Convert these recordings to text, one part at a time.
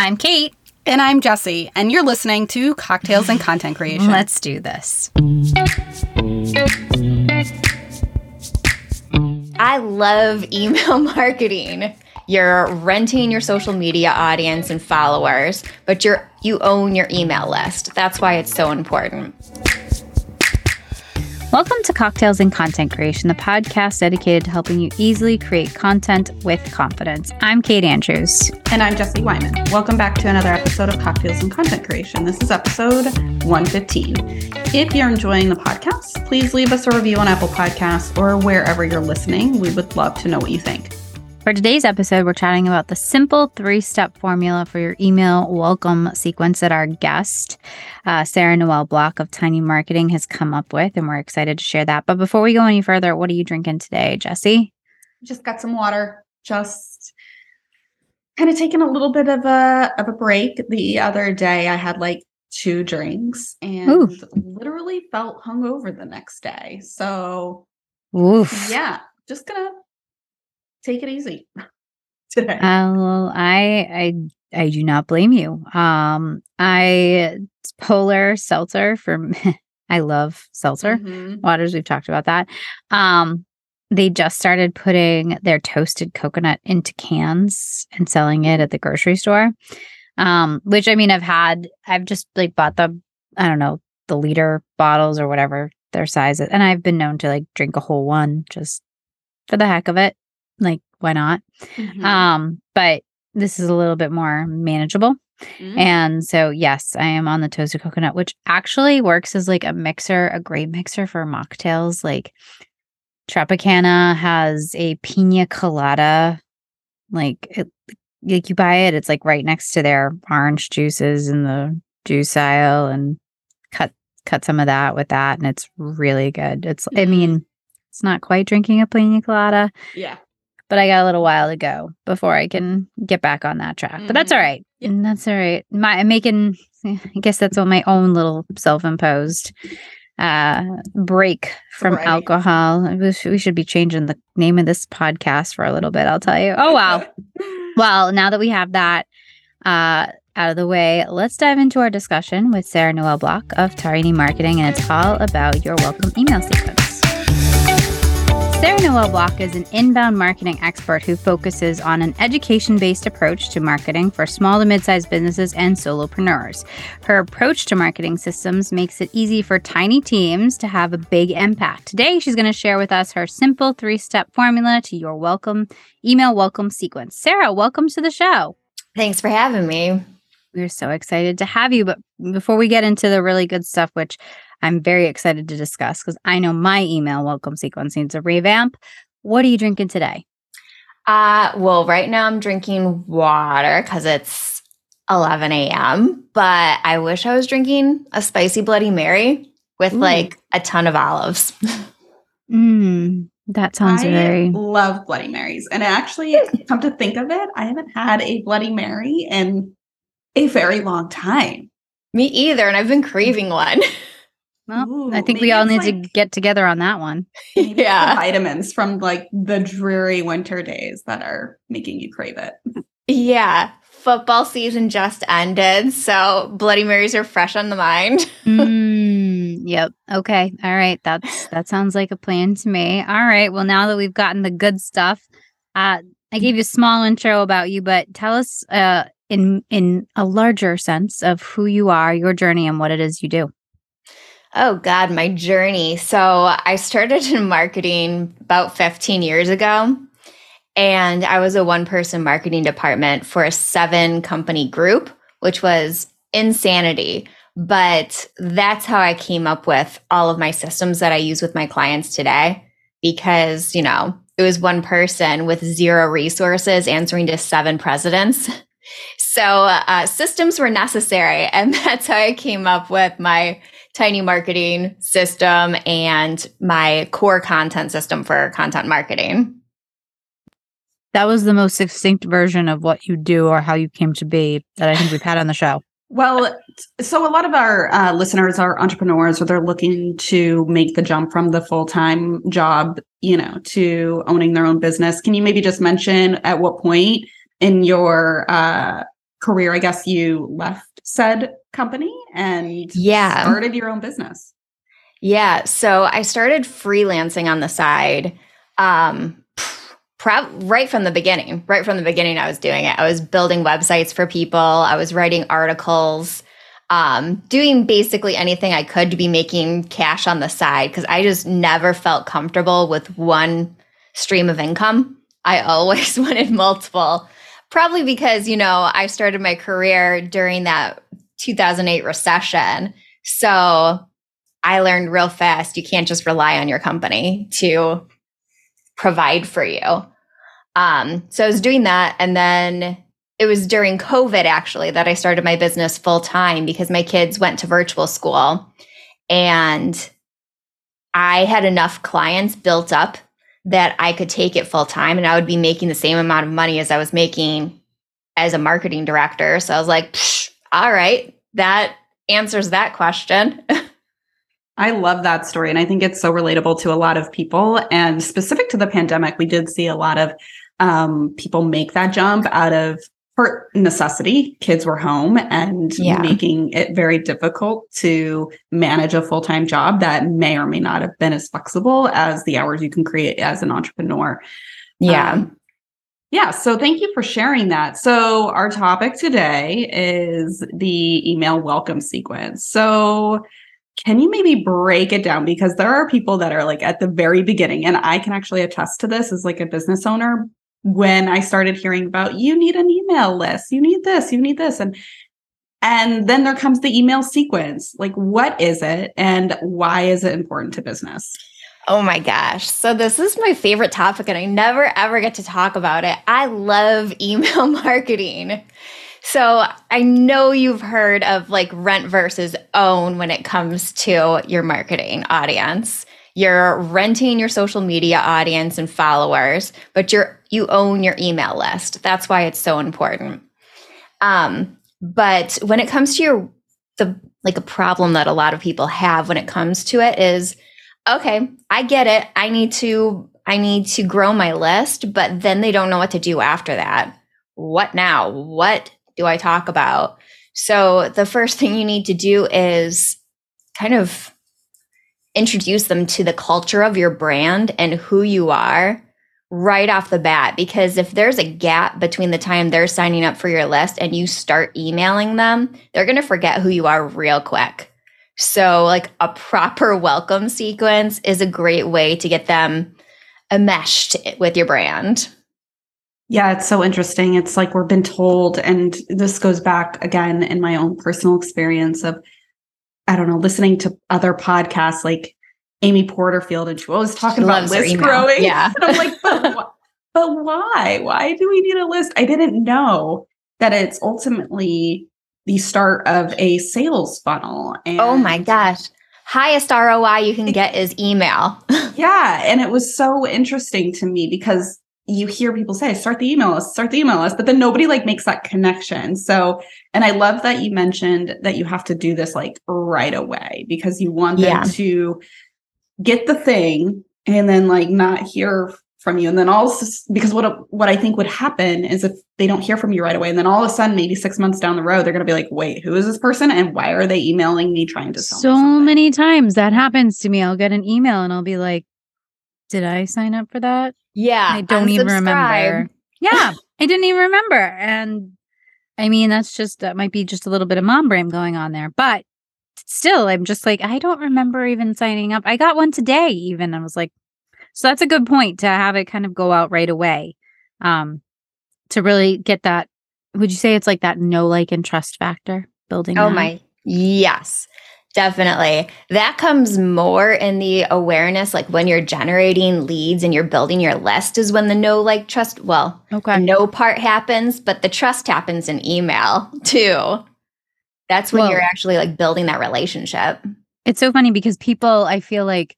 I'm Kate. And I'm Jesse, and you're listening to Cocktails and Content Creation. Let's do this. I love email marketing. You're renting your social media audience and followers, but you're you own your email list. That's why it's so important. Welcome to Cocktails and Content Creation, the podcast dedicated to helping you easily create content with confidence. I'm Kate Andrews. And I'm Jesse Wyman. Welcome back to another episode of Cocktails and Content Creation. This is episode 115. If you're enjoying the podcast, please leave us a review on Apple Podcasts or wherever you're listening. We would love to know what you think. For today's episode, we're chatting about the simple three step formula for your email welcome sequence that our guest, uh, Sarah Noel Block of Tiny Marketing, has come up with. And we're excited to share that. But before we go any further, what are you drinking today, Jesse? Just got some water. Just kind of taking a little bit of a of a break. The other day I had like two drinks and Ooh. literally felt hungover the next day. So Oof. yeah, just gonna take it easy today. Uh, well, I I I do not blame you. Um, I polar seltzer for I love seltzer mm-hmm. waters. We've talked about that. Um, they just started putting their toasted coconut into cans and selling it at the grocery store. Um, which I mean, I've had, I've just like bought the, I don't know, the liter bottles or whatever their size is. And I've been known to like drink a whole one just for the heck of it like why not mm-hmm. um but this is a little bit more manageable mm-hmm. and so yes i am on the toasted coconut which actually works as like a mixer a great mixer for mocktails like tropicana has a pina colada like it, like you buy it it's like right next to their orange juices in the juice aisle and cut cut some of that with that and it's really good it's mm-hmm. i mean it's not quite drinking a pina colada yeah but I got a little while to go before I can get back on that track. Mm-hmm. But that's all right. mm-hmm. That's all right. My I'm making I guess that's on my own little self-imposed uh break from right. alcohol. We should be changing the name of this podcast for a little bit, I'll tell you. Oh wow. well, now that we have that uh out of the way, let's dive into our discussion with Sarah Noel Block of Tiny Marketing, and it's all about your welcome email sequence. Sarah Noel Block is an inbound marketing expert who focuses on an education based approach to marketing for small to mid sized businesses and solopreneurs. Her approach to marketing systems makes it easy for tiny teams to have a big impact. Today, she's going to share with us her simple three step formula to your welcome email welcome sequence. Sarah, welcome to the show. Thanks for having me. We're so excited to have you. But before we get into the really good stuff, which I'm very excited to discuss because I know my email welcome sequence needs a revamp. What are you drinking today? Uh, well, right now I'm drinking water because it's 11 a.m., but I wish I was drinking a spicy Bloody Mary with Ooh. like a ton of olives. Mmm, that sounds I very. love Bloody Marys. And actually, come to think of it, I haven't had a Bloody Mary in a very long time. Me either. And I've been craving one. Well, Ooh, I think we all need like, to get together on that one. yeah. vitamins from like the dreary winter days that are making you crave it. Yeah. Football season just ended. So Bloody Marys are fresh on the mind. mm, yep. Okay. All right. That's that sounds like a plan to me. All right. Well, now that we've gotten the good stuff, uh, I gave you a small intro about you, but tell us uh, in in a larger sense of who you are, your journey, and what it is you do. Oh, God, my journey. So I started in marketing about 15 years ago. And I was a one person marketing department for a seven company group, which was insanity. But that's how I came up with all of my systems that I use with my clients today. Because, you know, it was one person with zero resources answering to seven presidents. So uh, systems were necessary. And that's how I came up with my tiny marketing system and my core content system for content marketing. That was the most succinct version of what you do or how you came to be that I think we've had on the show. Well, so a lot of our uh, listeners are entrepreneurs or they're looking to make the jump from the full time job, you know, to owning their own business. Can you maybe just mention at what point in your uh, career, I guess you left said company and yeah. started your own business. Yeah. So I started freelancing on the side. Um, right from the beginning, right from the beginning, I was doing it. I was building websites for people. I was writing articles, um, doing basically anything I could to be making cash on the side because I just never felt comfortable with one stream of income. I always wanted multiple, probably because, you know, I started my career during that 2008 recession. So I learned real fast you can't just rely on your company to provide for you. Um, so I was doing that. And then it was during COVID actually that I started my business full time because my kids went to virtual school and I had enough clients built up that I could take it full time and I would be making the same amount of money as I was making as a marketing director. So I was like, all right, that answers that question. I love that story. And I think it's so relatable to a lot of people. And specific to the pandemic, we did see a lot of um, people make that jump out of for necessity. Kids were home and yeah. making it very difficult to manage a full time job that may or may not have been as flexible as the hours you can create as an entrepreneur. Yeah. Um, yeah. So thank you for sharing that. So, our topic today is the email welcome sequence. So, can you maybe break it down? Because there are people that are like at the very beginning, and I can actually attest to this as like a business owner. When I started hearing about you need an email list, you need this, you need this, and and then there comes the email sequence. Like, what is it, and why is it important to business? Oh my gosh. So, this is my favorite topic, and I never ever get to talk about it. I love email marketing. So I know you've heard of like rent versus own when it comes to your marketing audience. You're renting your social media audience and followers, but you're you own your email list. That's why it's so important. Um, but when it comes to your the like a problem that a lot of people have when it comes to it is okay, I get it. I need to I need to grow my list, but then they don't know what to do after that. What now? What do I talk about? So the first thing you need to do is kind of introduce them to the culture of your brand and who you are right off the bat. Because if there's a gap between the time they're signing up for your list and you start emailing them, they're going to forget who you are real quick. So, like a proper welcome sequence is a great way to get them enmeshed with your brand. Yeah, it's so interesting. It's like we've been told, and this goes back again in my own personal experience of, I don't know, listening to other podcasts like Amy Porterfield, and she was talking she about list growing. Yeah. And I'm like, but, but why? Why do we need a list? I didn't know that it's ultimately the start of a sales funnel. And oh my gosh. Highest ROI you can get is email. yeah. And it was so interesting to me because you hear people say start the email list start the email list but then nobody like makes that connection. So and i love that you mentioned that you have to do this like right away because you want them yeah. to get the thing and then like not hear from you. And then all because what what i think would happen is if they don't hear from you right away and then all of a sudden maybe six months down the road they're going to be like wait who is this person and why are they emailing me trying to sell so many times that happens to me. I'll get an email and i'll be like did i sign up for that yeah. I don't even remember. Yeah. I didn't even remember. And I mean, that's just, that might be just a little bit of mom brain going on there. But still, I'm just like, I don't remember even signing up. I got one today, even. I was like, so that's a good point to have it kind of go out right away. Um, to really get that, would you say it's like that no like and trust factor building? Oh that? my, yes. Definitely. That comes more in the awareness, like when you're generating leads and you're building your list, is when the no like trust, well, okay. no part happens, but the trust happens in email too. That's when well, you're actually like building that relationship. It's so funny because people, I feel like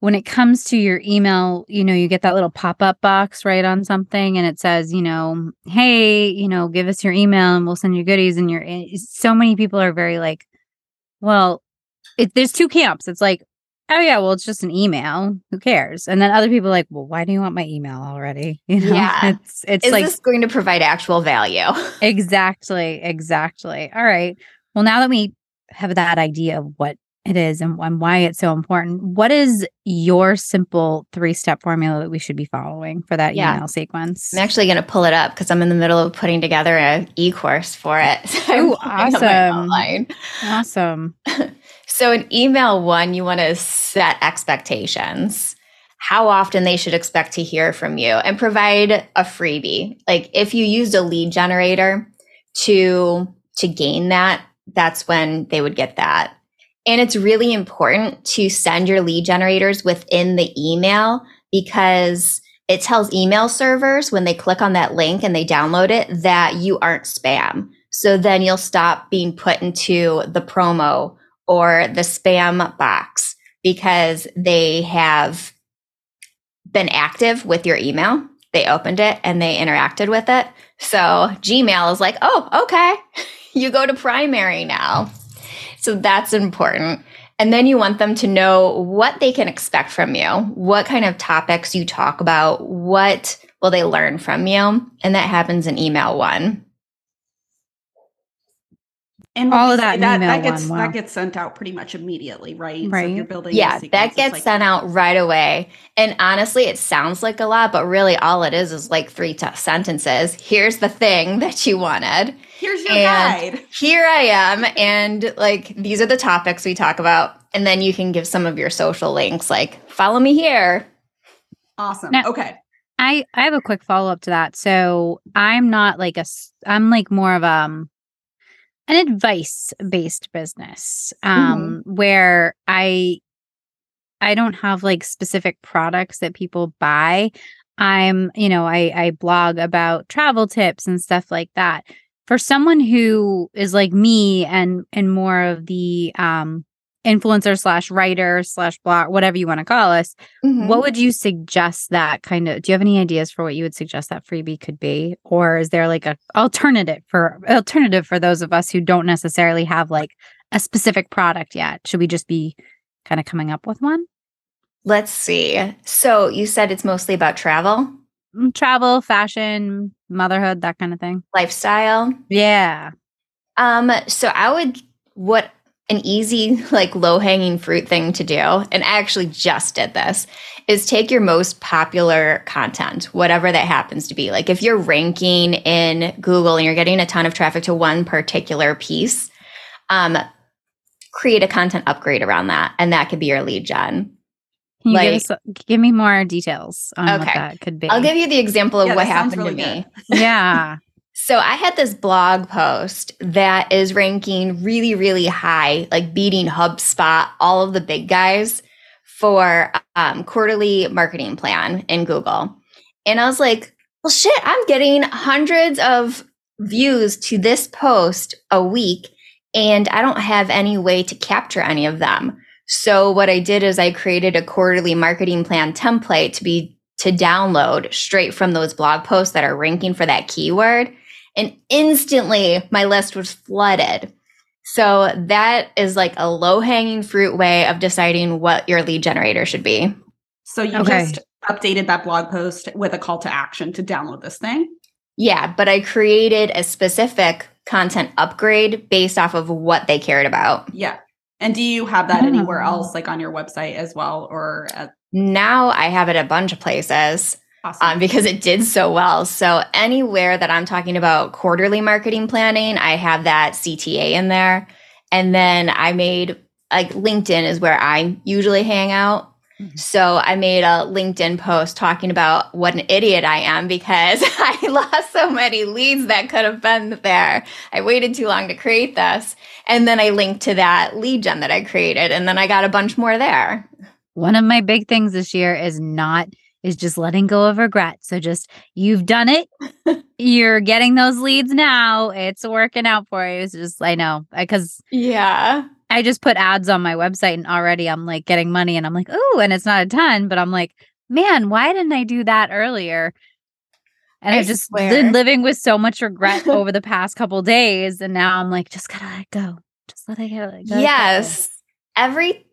when it comes to your email, you know, you get that little pop up box right on something and it says, you know, hey, you know, give us your email and we'll send you goodies. And you're so many people are very like, well, it, there's two camps. It's like, oh yeah, well, it's just an email. Who cares? And then other people are like, well, why do you want my email already? You know, Yeah. it's it's Is like this going to provide actual value? exactly, exactly. All right. Well, now that we have that idea of what it is and, and why it's so important, what is your simple three step formula that we should be following for that Yeah. email sequence? I'm actually going to pull it up because I'm in the middle of putting together an e-course for it. So I'm Ooh, pulling up my awesome. Awesome. So in email one, you want to set expectations, how often they should expect to hear from you, and provide a freebie. Like if you used a lead generator to to gain that, that's when they would get that. And it's really important to send your lead generators within the email because it tells email servers when they click on that link and they download it that you aren't spam. So then you'll stop being put into the promo or the spam box because they have been active with your email. They opened it and they interacted with it. So Gmail is like, oh, okay, you go to primary now. So that's important. And then you want them to know what they can expect from you, what kind of topics you talk about, what will they learn from you. And that happens in email one. And All of that that, email that gets one, wow. that gets sent out pretty much immediately, right? So Right. you're building Yeah, sequence, that gets like- sent out right away. And honestly, it sounds like a lot, but really all it is is like three t- sentences. Here's the thing that you wanted. Here's your and- guide. Here I am. And like these are the topics we talk about. And then you can give some of your social links, like follow me here. Awesome. Now- okay. I I have a quick follow up to that. So I'm not like a, I'm like more of um an advice based business um where I I don't have like specific products that people buy. I'm, you know, I I blog about travel tips and stuff like that. For someone who is like me and and more of the um influencer slash writer slash blog whatever you want to call us Mm-hmm. what would you suggest that kind of do you have any ideas for what you would suggest that freebie could be or is there like a alternative for alternative for those of us who don't necessarily have like a specific product yet should we just be kind of coming up with one Let's see. So you said it's mostly about travel, Mm, travel fashion motherhood that kind of thing lifestyle. yeah Um, so I would what an easy, like low hanging fruit thing to do, and I actually just did this, is take your most popular content, whatever that happens to be. Like if you're ranking in Google and you're getting a ton of traffic to one particular piece, um, create a content upgrade around that. And that could be your lead gen. Can you Like- give, us, give me more details on what that could be I'll give you the example of Yeah, what that sounds happened to really me. good. yeah So I had this blog post that is ranking really, really high, like beating HubSpot, all of the big guys for um, quarterly marketing plan in Google. And I was like, well, shit, I'm getting hundreds of views to this post a week, and I don't have any way to capture any of them. So what I did is I created a quarterly marketing plan template to be to download straight from those blog posts that are ranking for that keyword. And instantly my list was flooded. So that is like a low hanging fruit way of deciding what your lead generator should be. So you Okay. just updated that blog post with a call to action to download this thing. Yeah, but I created a specific content upgrade based off of what they cared about. Yeah. And do you have that anywhere else, like on your website as well, or at Now I have it a bunch of places. awesome? um, because it did so well. So anywhere that I'm talking about quarterly marketing planning, I have that CTA in there. And then I made like LinkedIn is where I usually hang out. Mhm. So I made a LinkedIn post talking about what an idiot I am because I lost so many leads that could have been there. I waited too long to create this. And then I linked to that lead gen that I created. And then I got a bunch more there. one of my big things this year is not is just letting go of regret. So just you've done it. You're getting those leads now. It's working out for you. It's just I know because Yeah. I just put ads on my website and already I'm like getting money and I'm like, oh, and it's not a ton, but I'm like, man, why didn't I do that earlier? And I I've just swear. been living with so much regret over the past couple days. And now I'm like, just gotta let go. Just let it go. let it go. Yes. Every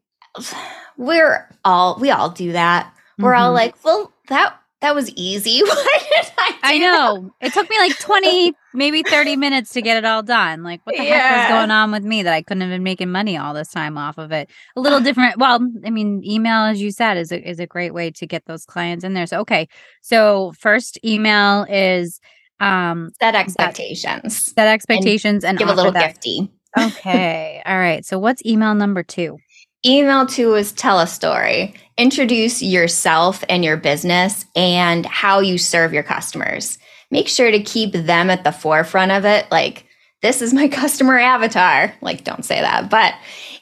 we're all we all do that. We're mm-hmm. all like, well, that that was easy. Why did I? I know. That? It took me like 20, maybe 30 minutes to get it all done. Like, what the yeah. heck was going on with me that I couldn't have been making money all this time off of it? A little different. Well, I mean, email, as you said, is a, is a great way to get those clients in there. So, okay. So, first email is um set expectations. Set expectations and, and give a little that. gifty. okay. All right. So, what's email number two? Email two is tell a story. Introduce yourself and your business and how you serve your customers. Make sure to keep them at the forefront of it. Like, this is my customer avatar. Like, don't say that, but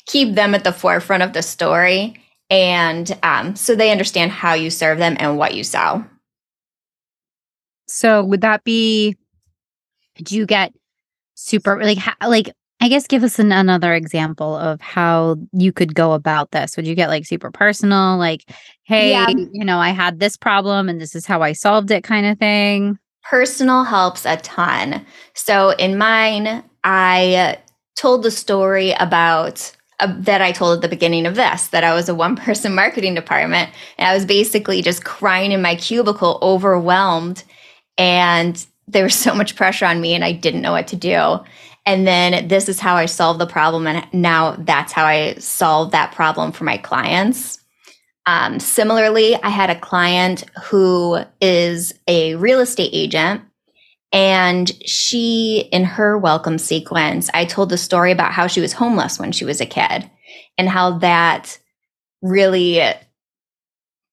keep them at the forefront of the story. And um, so they understand how you serve them and what you sell. So, would that be, do you get super, like, like, I guess give us an, another example of how you could go about this. Would you get like super personal, like, hey, yeah. you know, I had this problem and this is how I solved it kind of thing? Personal helps a ton. So in mine, I told the story about uh, that I told at the beginning of this that I was a one person marketing department and I was basically just crying in my cubicle, overwhelmed. And there was so much pressure on me and I didn't know what to do. And then this is how I solve the problem. And now that's how I solve that problem for my clients. Um, similarly, I had a client who is a real estate agent. And she, in her welcome sequence, I told the story about how she was homeless when she was a kid and how that really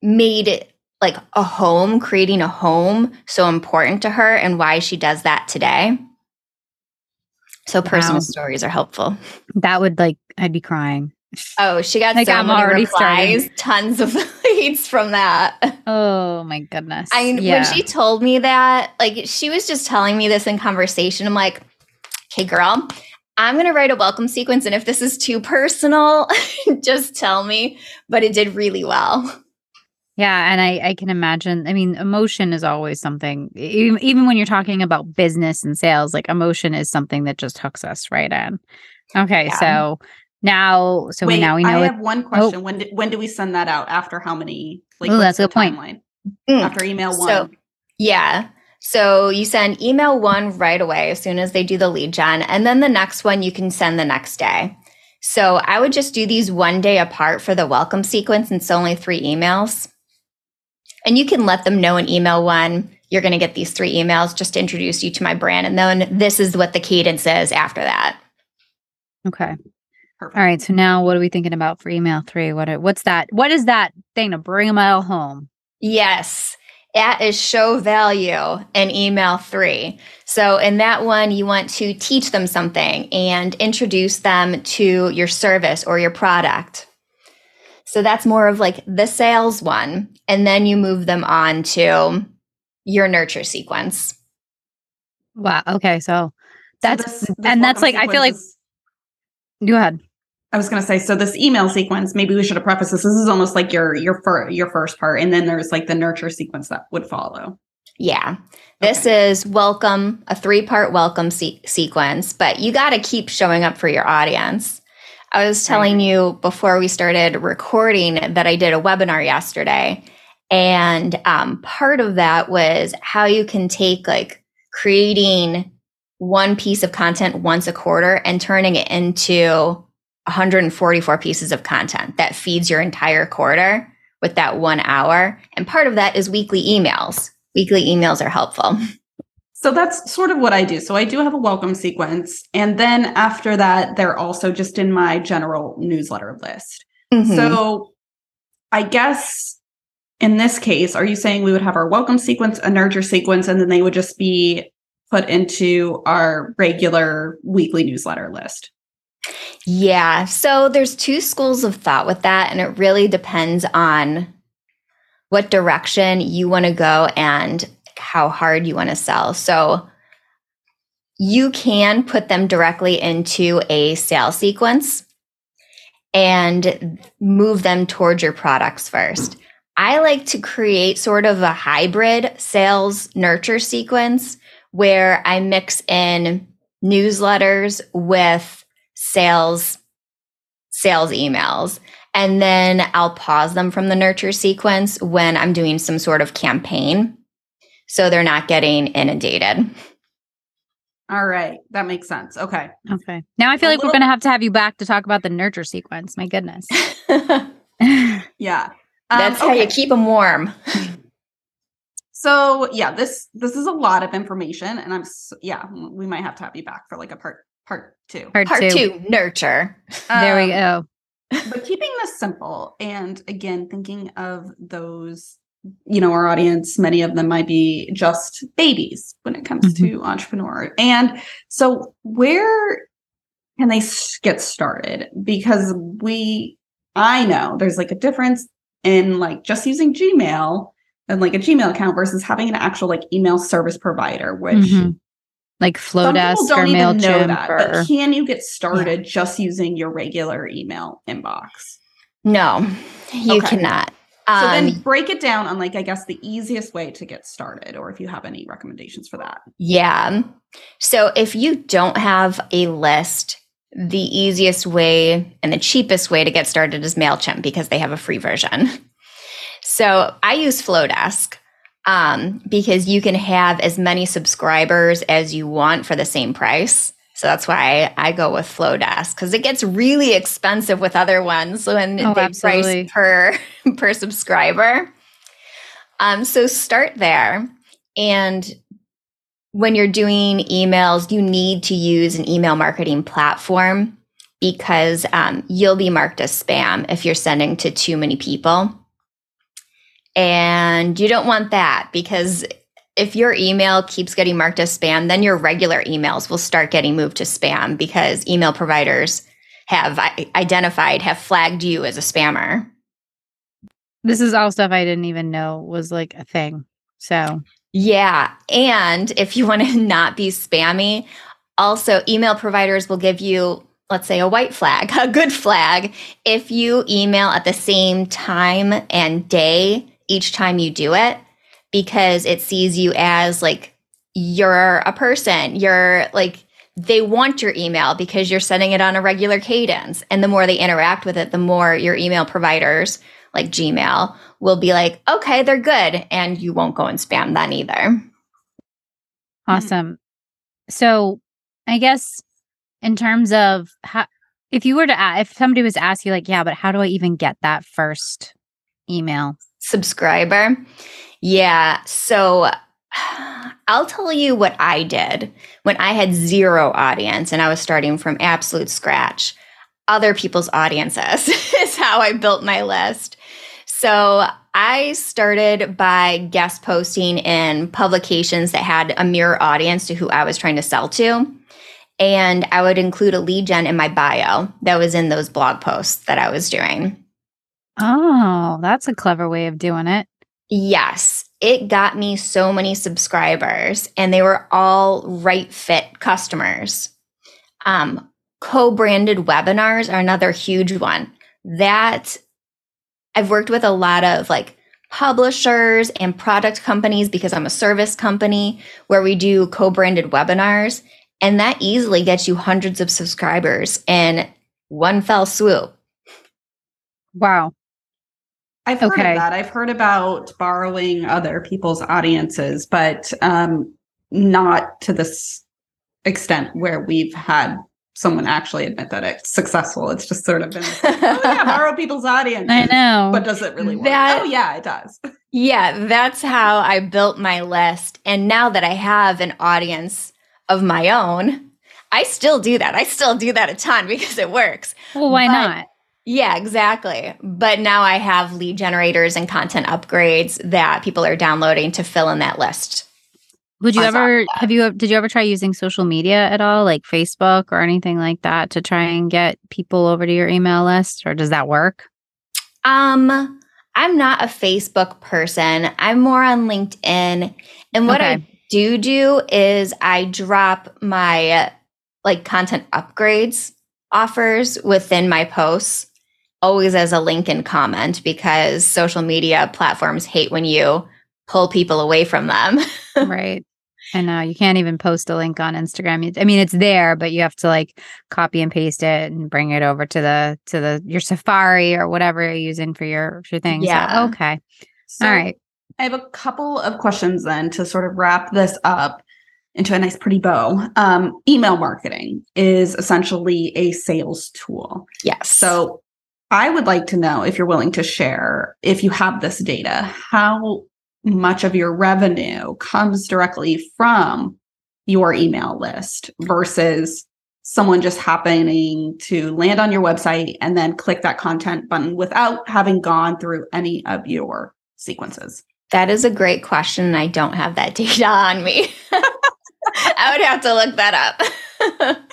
made it like a home, creating a home so important to her and why she does that today. So personal wow. stories are helpful. That would like I'd be crying. Oh, she got like, so I'm many already replies, starting. tons of leads from that. Oh my goodness! I yeah. when she told me that, like she was just telling me this in conversation. I'm like, "Okay, girl, I'm gonna write a welcome sequence, and if this is too personal, just tell me." But it did really well. Yeah, and I I can imagine. I mean, emotion is always something. Even, even when you're talking about business and sales, like emotion is something that just hooks us right in. Okay, yeah. so now, so Wait, now we know. I have one question. Oh. When did, when do we send that out? After how many? Like, Ooh, that's a good point. Mm. After email one. So, yeah. So you send email one right away as soon as they do the lead gen, and then the next one you can send the next day. So I would just do these one day apart for the welcome sequence, and it's only three emails. And you can let them know in email one, you're going to get these three emails just to introduce you to my brand. And then this is what the cadence is after that. Okay. Perfect. All right. So now what are we thinking about for email three? What are, what's that? What is that thing to bring them all home? Yes. That is show value in email three. So, in that one, you want to teach them something and introduce them to your service or your product. So that's more of like the sales one. And then you move them on to your nurture sequence. Wow. Okay. So that's, so this, this and that's like, I feel like, go ahead. I was going to say, so this email sequence, maybe we should have prefaced this. This is almost like your, your, fir- your first part. And then there's like the nurture sequence that would follow. Yeah. This okay. is welcome, a three part welcome se- sequence, but you got to keep showing up for your audience. I was telling you before we started recording that I did a webinar yesterday. And um, part of that was how you can take like creating one piece of content once a quarter and turning it into 144 pieces of content that feeds your entire quarter with that one hour. And part of that is weekly emails. Weekly emails are helpful. So that's sort of what I do. So I do have a welcome sequence. And then after that, they're also just in my general newsletter list. Mm-hmm. So I guess in this case, are you saying we would have our welcome sequence, a nurture sequence, and then they would just be put into our regular weekly newsletter list? Yeah. So there's two schools of thought with that. And it really depends on what direction you want to go and how hard you want to sell. So you can put them directly into a sales sequence and move them towards your products first. I like to create sort of a hybrid sales nurture sequence where I mix in newsletters with sales sales emails. And then I'll pause them from the nurture sequence when I'm doing some sort of campaign. So they're not getting inundated. All right. That makes sense. Okay. Okay. Now I feel a like little- we're going to have to have you back to talk about the nurture sequence. My goodness. yeah. Um, That's how you keep them warm. so yeah, this this is a lot of information, and I'm yeah, we might have to have you back for like a part part two. Part, part two. two. nurture. Um, there we go. but keeping this simple, and again, thinking of those you know, our audience, many of them might be just babies when it comes mm-hmm. to entrepreneur. And so, where can they get started? Because we, I know there's like a difference in like just using Gmail and like a Gmail account versus having an actual like email service provider, which mm-hmm. Like Flodesk or Mailchimp. Or... But can you get started yeah. just using your regular email inbox? No, you okay. cannot. Um, so then um, break it down on like I guess the easiest way to get started or if you have any recommendations for that. Yeah. So if you don't have a list, the easiest way and the cheapest way to get started is Mailchimp because they have a free version. So I use Flodesk um, because you can have as many subscribers as you want for the same price. So that's why I, go with Flodesk because it gets really expensive with other ones when oh, they absolutely. price per per subscriber. Um, so start there, and when you're doing emails, you need to use an email marketing platform because um, you'll be marked as spam if you're sending to too many people. And you don't want that because if your email keeps getting marked as spam, then your regular emails will start getting moved to spam because email providers have identified, have flagged you as a spammer. This is all stuff I didn't even know was like a thing. So, yeah. And if you want to not be spammy, also email providers will give you, let's say, a white flag, a good flag, if you email at the same time and day each time you do it because it sees you as like you're a person. You're like they want your email because you're sending it on a regular cadence. And the more they interact with it, the more your email providers like Gmail will be like, okay, they're good. And you won't go and spam that either. Hmm. Awesome. So I guess in terms of how, if you were to, ask, if somebody was to ask you, like, yeah, but how do I even get that first email? Subscriber. Yeah. So I'll tell you what I did when I had zero audience and I was starting from absolute scratch. Other people's audiences is how I built my list. So I started by guest posting in publications that had a mirror audience to who I was trying to sell to. And I would include a lead gen in my bio that was in those blog posts that I was doing. Oh, that's a clever way of doing it. Yes, it got me so many subscribers, and they were all right fit customers. Um, Co branded webinars are another huge one. That I've worked with a lot of like publishers and product companies because I'm a service company where we do co branded webinars. And that easily gets you hundreds of subscribers in one fell swoop. Wow. I've heard okay. of that. I've heard about borrowing other people's audiences, but um, not to this extent where we've had someone actually admit that it's successful. It's just sort of been, oh yeah, borrow people's audience. I know. But does it really work? That, oh yeah, it does. Yeah, that's how I built my list. And now that I have an audience of my own, I still do that. I still do that a ton because it works. Well, why but, not? Yeah, exactly. But now I have lead generators and content upgrades that people are downloading to fill in that list. Would you ever have you did you ever try using social media at all like Facebook or anything like that to try and get people over to your email list or does that work? Um I'm not a Facebook person. I'm more on LinkedIn. And what okay. I do do is I drop my like content upgrades offers within my posts always as a link and comment because social media platforms hate when you pull people away from them. right. I know you can't even post a link on Instagram. I mean, it's there, but you have to like copy and paste it and bring it over to the to the your Safari or whatever you're using for your for your thing. Yeah. So, okay. So All right. I have a couple of questions then to sort of wrap this up into a nice pretty bow. Um, email marketing is essentially a sales tool. Yes. So I would like to know if you're willing to share, if you have this data, how much of your revenue comes directly from your email list versus someone just happening to land on your website and then click that content button without having gone through any of your sequences? That is a great question. I don't have that data on me. I would have to look that up.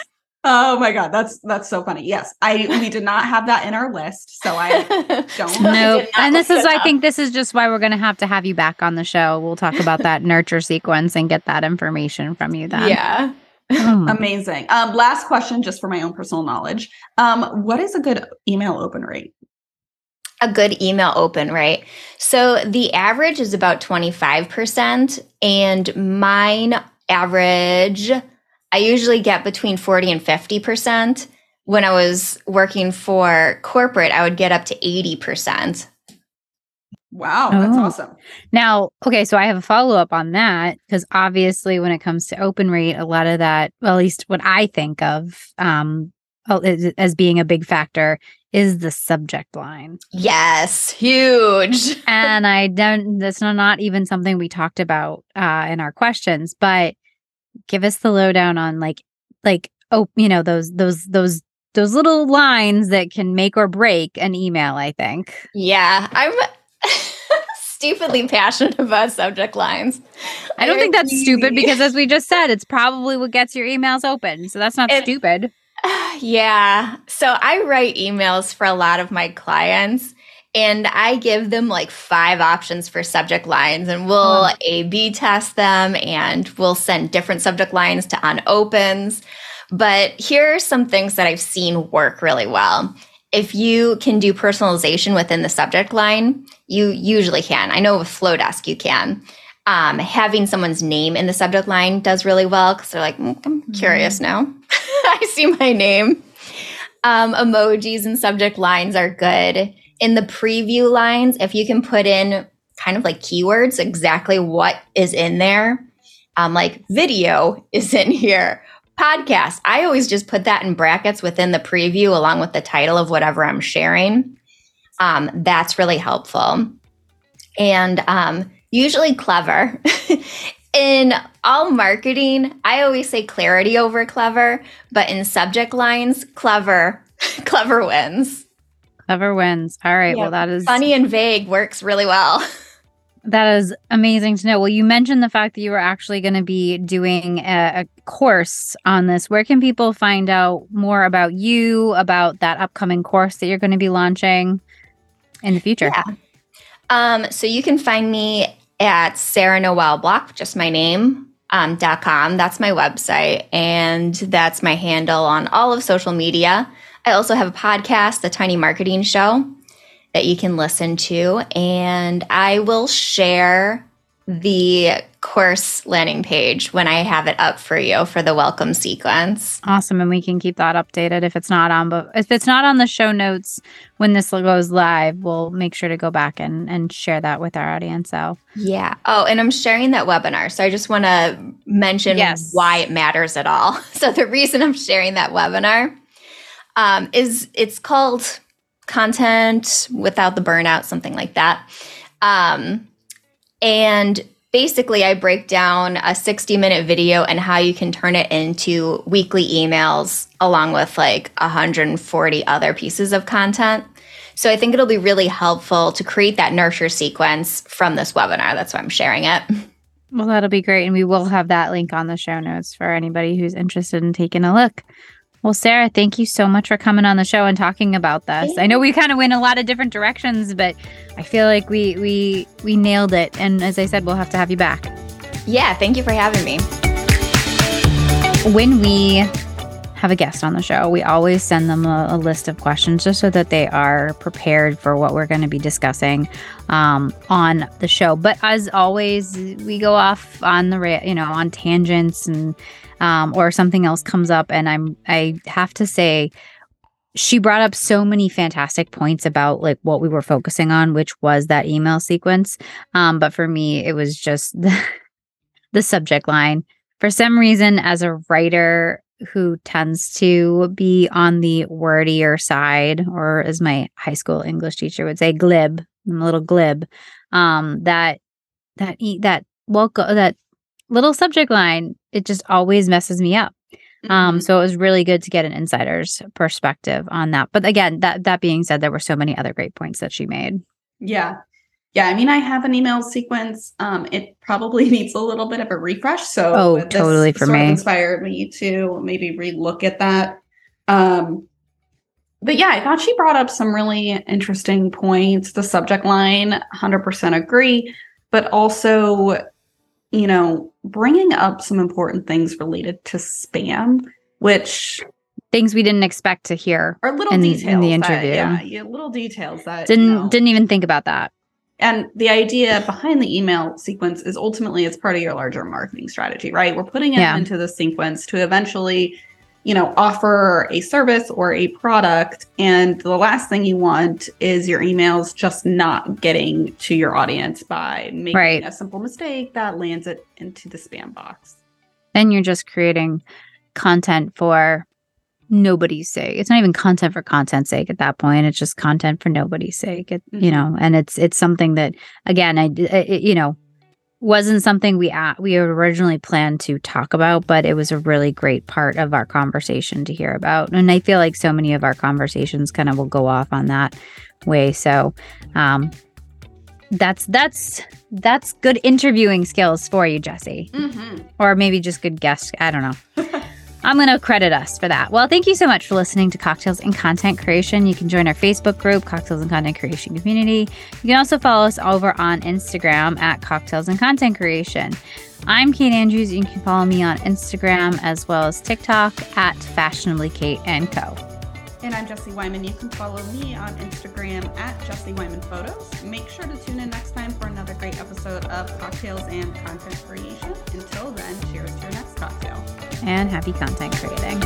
oh my god, that's that's so funny. Yes, I we did not have that in our list, so I don't. No, and this is I think this is just why we're going to have to have you back on the show. We'll talk about that nurture sequence and get that information from you then. Yeah. Oh. Amazing. Um, last question, just for my own personal knowledge. Um, what is a good email open rate? a good email open, right? So the average is about 25%, and mine average, I usually get between 40 and 50%. When I was working for corporate, I would get up to 80%. Wow, that's oh. awesome. Now, okay, so I have a follow up on that because obviously, when it comes to open rate, a lot of that, well, at least what I think of um, as being a big factor, is the subject line. Yes, huge. and I don't, that's not even something we talked about uh, in our questions, but give us the lowdown on like, like, oh, you know, those, those, those, those little lines that can make or break an email, I think. Yeah. I'm stupidly passionate about subject lines. I don't think that's stupid because as we just said, it's probably what gets your emails open. So that's not it, stupid. Yeah. So I write emails for a lot of my clients and I give them like five options for subject lines and we'll A B test them and we'll send different subject lines to unopens. But here are some things that I've seen work really well. If you can do personalization within the subject line, you usually can. I know with Flodesk you can. Um, having someone's name in the subject line does really well because they're like, mm, I'm curious mm-hmm. now. I see my name. Um, emojis and subject lines are good. In the preview lines, if you can put in kind of like keywords, exactly what is in there, um, like video is in here, podcast. I always just put that in brackets within the preview along with the title of whatever I'm sharing. Um, that's really helpful. And um, usually clever. in all marketing, I always say clarity over clever, but in subject lines, clever, clever wins. Clever wins. All right. Yeah, well, that is funny and vague works really well. That is amazing to know. Well, you mentioned the fact that you were actually going to be doing a, a, course on this. Where can people find out more about you, about that upcoming course that you're going to be launching in the future? Yeah. Um, so you can find me at Sarah Noel Block, just my name, um, dot com. That's my website. And that's my handle on all of social media. I also have a podcast, The Tiny Marketing Show, that you can listen to. And I will share the course landing page when I have it up for you for the welcome sequence. Awesome. And we can keep that updated if it's not on, but if it's not on the show notes when this goes live, we'll make sure to go back and, and share that with our audience. So, yeah. Oh, and I'm sharing that webinar. So I just want to mention yes. why it matters at all. So the reason I'm sharing that webinar um, is it's called Content Without the Burnout, something like that. Um, and basically, I break down a 60 minute video and how you can turn it into weekly emails along with like 140 other pieces of content. So I think it'll be really helpful to create that nurture sequence from this webinar. That's why I'm sharing it. Well, that'll be great. And we will have that link on the show notes for anybody who's interested in taking a look. Well, Sarah, thank you so much for coming on the show and talking about this. Thanks. I know we kind of went a lot of different directions, but I feel like we we we nailed it. And as I said, we'll have to have you back. Yeah, thank you for having me. When we have a guest on the show, we always send them a, a list of questions just so that they are prepared for what we're going to be discussing um, on the show. But as always, we go off on the you know on tangents and um, or something else comes up, and I'm I have to say she brought up so many fantastic points about like what we were focusing on, which was that email sequence. Um, but for me, it was just the, the subject line. For some reason, as a writer who tends to be on the wordier side, or as my high school English teacher would say, glib, I'm a little glib. Um, that that that welcome that little subject line, it just always messes me up. Um, mm-hmm. so it was really good to get an insider's perspective on that. But again, that that being said, there were so many other great points that she made. Yeah. Yeah, I mean, I have an email sequence. Um, it probably needs a little bit of a refresh. So, oh, totally for me, inspired me to maybe relook at that. Um, but yeah, I thought she brought up some really interesting points. The subject line, hundred percent agree, but also you know, bringing up some important things related to spam, which things we didn't expect to hear or little in, details in the interview. That, yeah, little details that didn't you know, didn't even think about that. And the idea behind the email sequence is ultimately it's part of your larger marketing strategy, right? We're putting it yeah. into the sequence to eventually you know, offer a service or a product. And the last thing you want is your emails just not getting to your audience by making right. a simple mistake that lands it into the spam box. Then you're just creating content for nobody's sake. It's not even content for content's sake at that point. It's just content for nobody's sake. It, mm-hmm. You know, and it's it's something that again, I it, you know, wasn't something we at, we originally planned to talk about, but it was a really great part of our conversation to hear about. And I feel like so many of our conversations kind of will go off on that way. So, um, that's that's that's good interviewing skills for you, Jesse, mm-hmm. or maybe just good guest. I don't know. I'm going to credit us for that. Well, thank you so much for listening to Cocktails and Content Creation. You can join our Facebook group, Cocktails and Content Creation Community. You can also follow us over on Instagram at Cocktails and Content Creation. I'm Kate Andrews. You can follow me on Instagram as well as TikTok at Fashionably Kate and Co. And I'm Jesse Wyman. You can follow me on Instagram at Jesse Wyman Photos. Make sure to tune in next time for another great episode of Cocktails and Content Creation. Until then, cheers to your next cocktail and happy content creating.